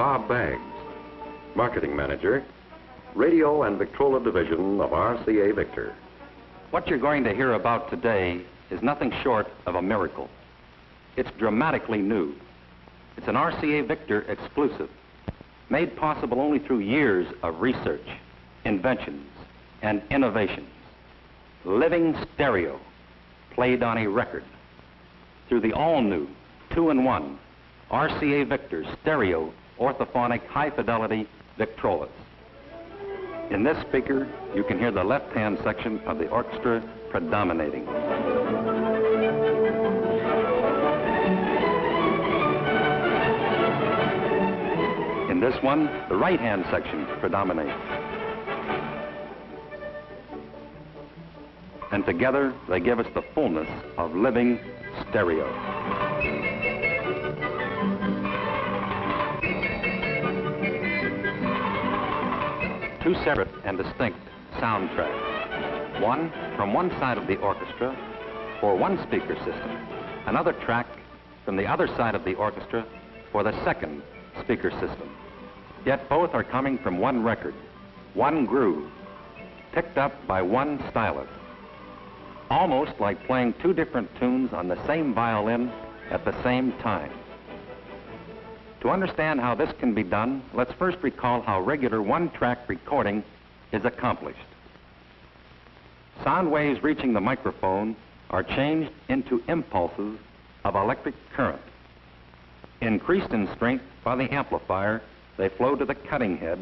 Bob Baggs, Marketing Manager, Radio and Victrola Division of RCA Victor. What you're going to hear about today is nothing short of a miracle. It's dramatically new. It's an RCA Victor exclusive, made possible only through years of research, inventions, and innovations. Living stereo, played on a record. Through the all-new, two-in-one, RCA Victor stereo orthophonic high-fidelity Victrolas. In this speaker, you can hear the left-hand section of the orchestra predominating. In this one, the right-hand section predominates. And together, they give us the fullness of living stereo. Two separate and distinct soundtracks. One from one side of the orchestra for one speaker system. Another track from the other side of the orchestra for the second speaker system. Yet both are coming from one record, one groove, picked up by one stylus. Almost like playing two different tunes on the same violin at the same time. To understand how this can be done, let's first recall how regular one-track recording is accomplished. Sound waves reaching the microphone are changed into impulses of electric current. Increased in strength by the amplifier, they flow to the cutting head,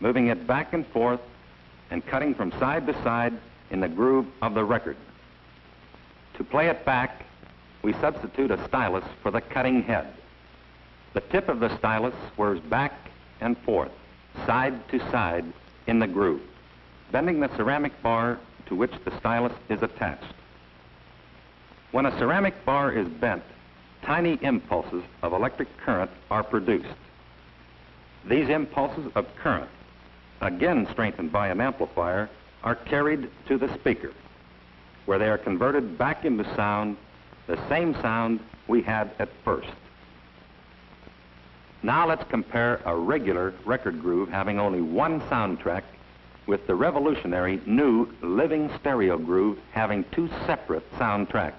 moving it back and forth and cutting from side to side in the groove of the record. To play it back, we substitute a stylus for the cutting head. The tip of the stylus whirs back and forth, side to side in the groove, bending the ceramic bar to which the stylus is attached. When a ceramic bar is bent, tiny impulses of electric current are produced. These impulses of current, again strengthened by an amplifier, are carried to the speaker, where they are converted back into sound, the same sound we had at first. Now let's compare a regular record groove having only one soundtrack with the revolutionary new living stereo groove having two separate soundtracks.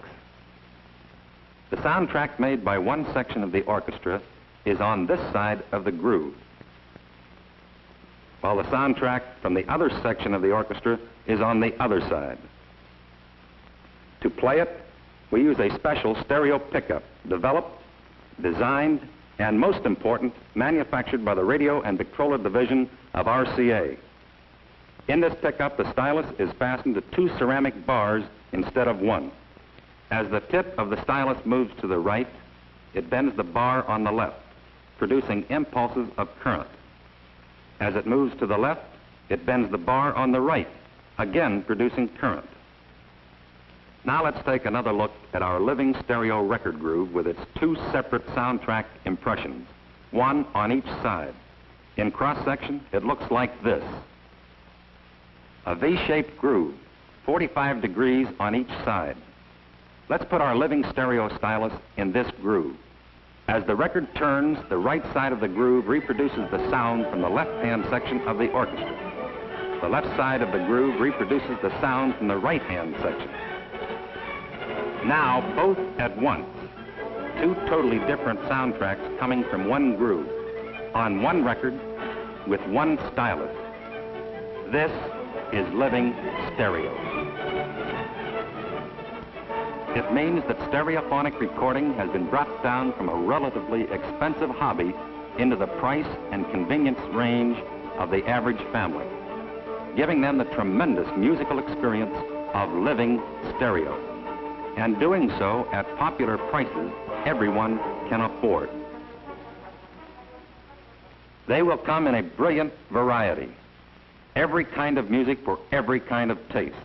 The soundtrack made by one section of the orchestra is on this side of the groove, while the soundtrack from the other section of the orchestra is on the other side. To play it, we use a special stereo pickup developed, designed, and most important, manufactured by the Radio and Victrola division of RCA. In this pickup, the stylus is fastened to two ceramic bars instead of one. As the tip of the stylus moves to the right, it bends the bar on the left, producing impulses of current. As it moves to the left, it bends the bar on the right, again producing current. Now let's take another look at our living stereo record groove with its two separate soundtrack impressions, one on each side. In cross-section, it looks like this. A V-shaped groove, 45 degrees on each side. Let's put our living stereo stylus in this groove. As the record turns, the right side of the groove reproduces the sound from the left-hand section of the orchestra. The left side of the groove reproduces the sound from the right-hand section. Now, both at once, two totally different soundtracks coming from one groove, on one record, with one stylus. This is living stereo. It means that stereophonic recording has been brought down from a relatively expensive hobby into the price and convenience range of the average family, giving them the tremendous musical experience of living stereo, and doing so at popular prices everyone can afford. They will come in a brilliant variety, every kind of music for every kind of taste.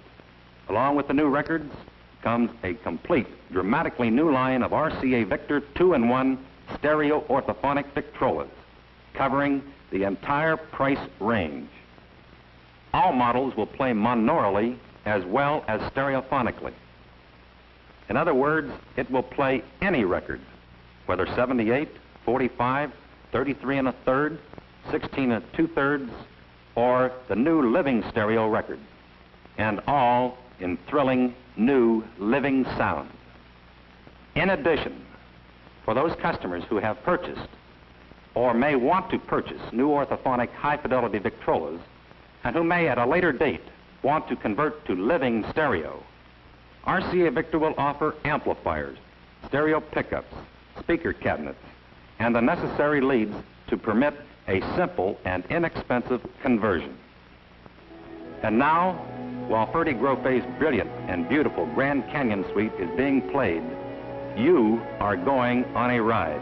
Along with the new records comes a complete, dramatically new line of RCA Victor 2-in-1 stereo orthophonic Victrolas, covering the entire price range. All models will play monorally as well as stereophonically. In other words, it will play any record, whether 78, 45, 33 and a third, 16 and two thirds, or the new living stereo record, and all in thrilling new living sound. In addition, for those customers who have purchased or may want to purchase new orthophonic high fidelity Victrolas and who may at a later date want to convert to living stereo, RCA Victor will offer amplifiers, stereo pickups, speaker cabinets, and the necessary leads to permit a simple and inexpensive conversion. And now, while Ferde Grofé's brilliant and beautiful Grand Canyon Suite is being played, you are going on a ride.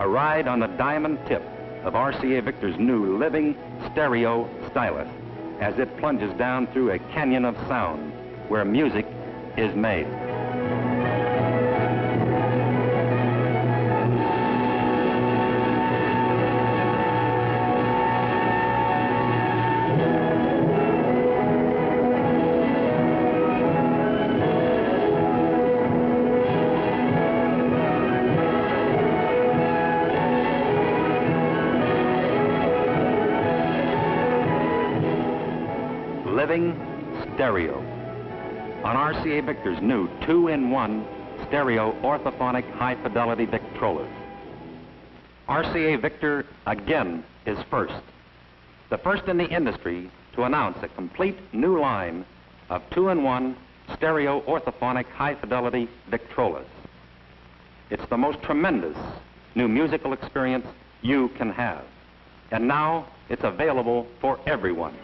A ride on the diamond tip of RCA Victor's new living stereo stylus as it plunges down through a canyon of sound where music is made. Living Stereo on RCA Victor's new two-in-one stereo orthophonic high-fidelity Victrolas. RCA Victor again is first, the first in the industry to announce a complete new line of two-in-one stereo orthophonic high-fidelity Victrolas. It's the most tremendous new musical experience you can have. And now it's available for everyone.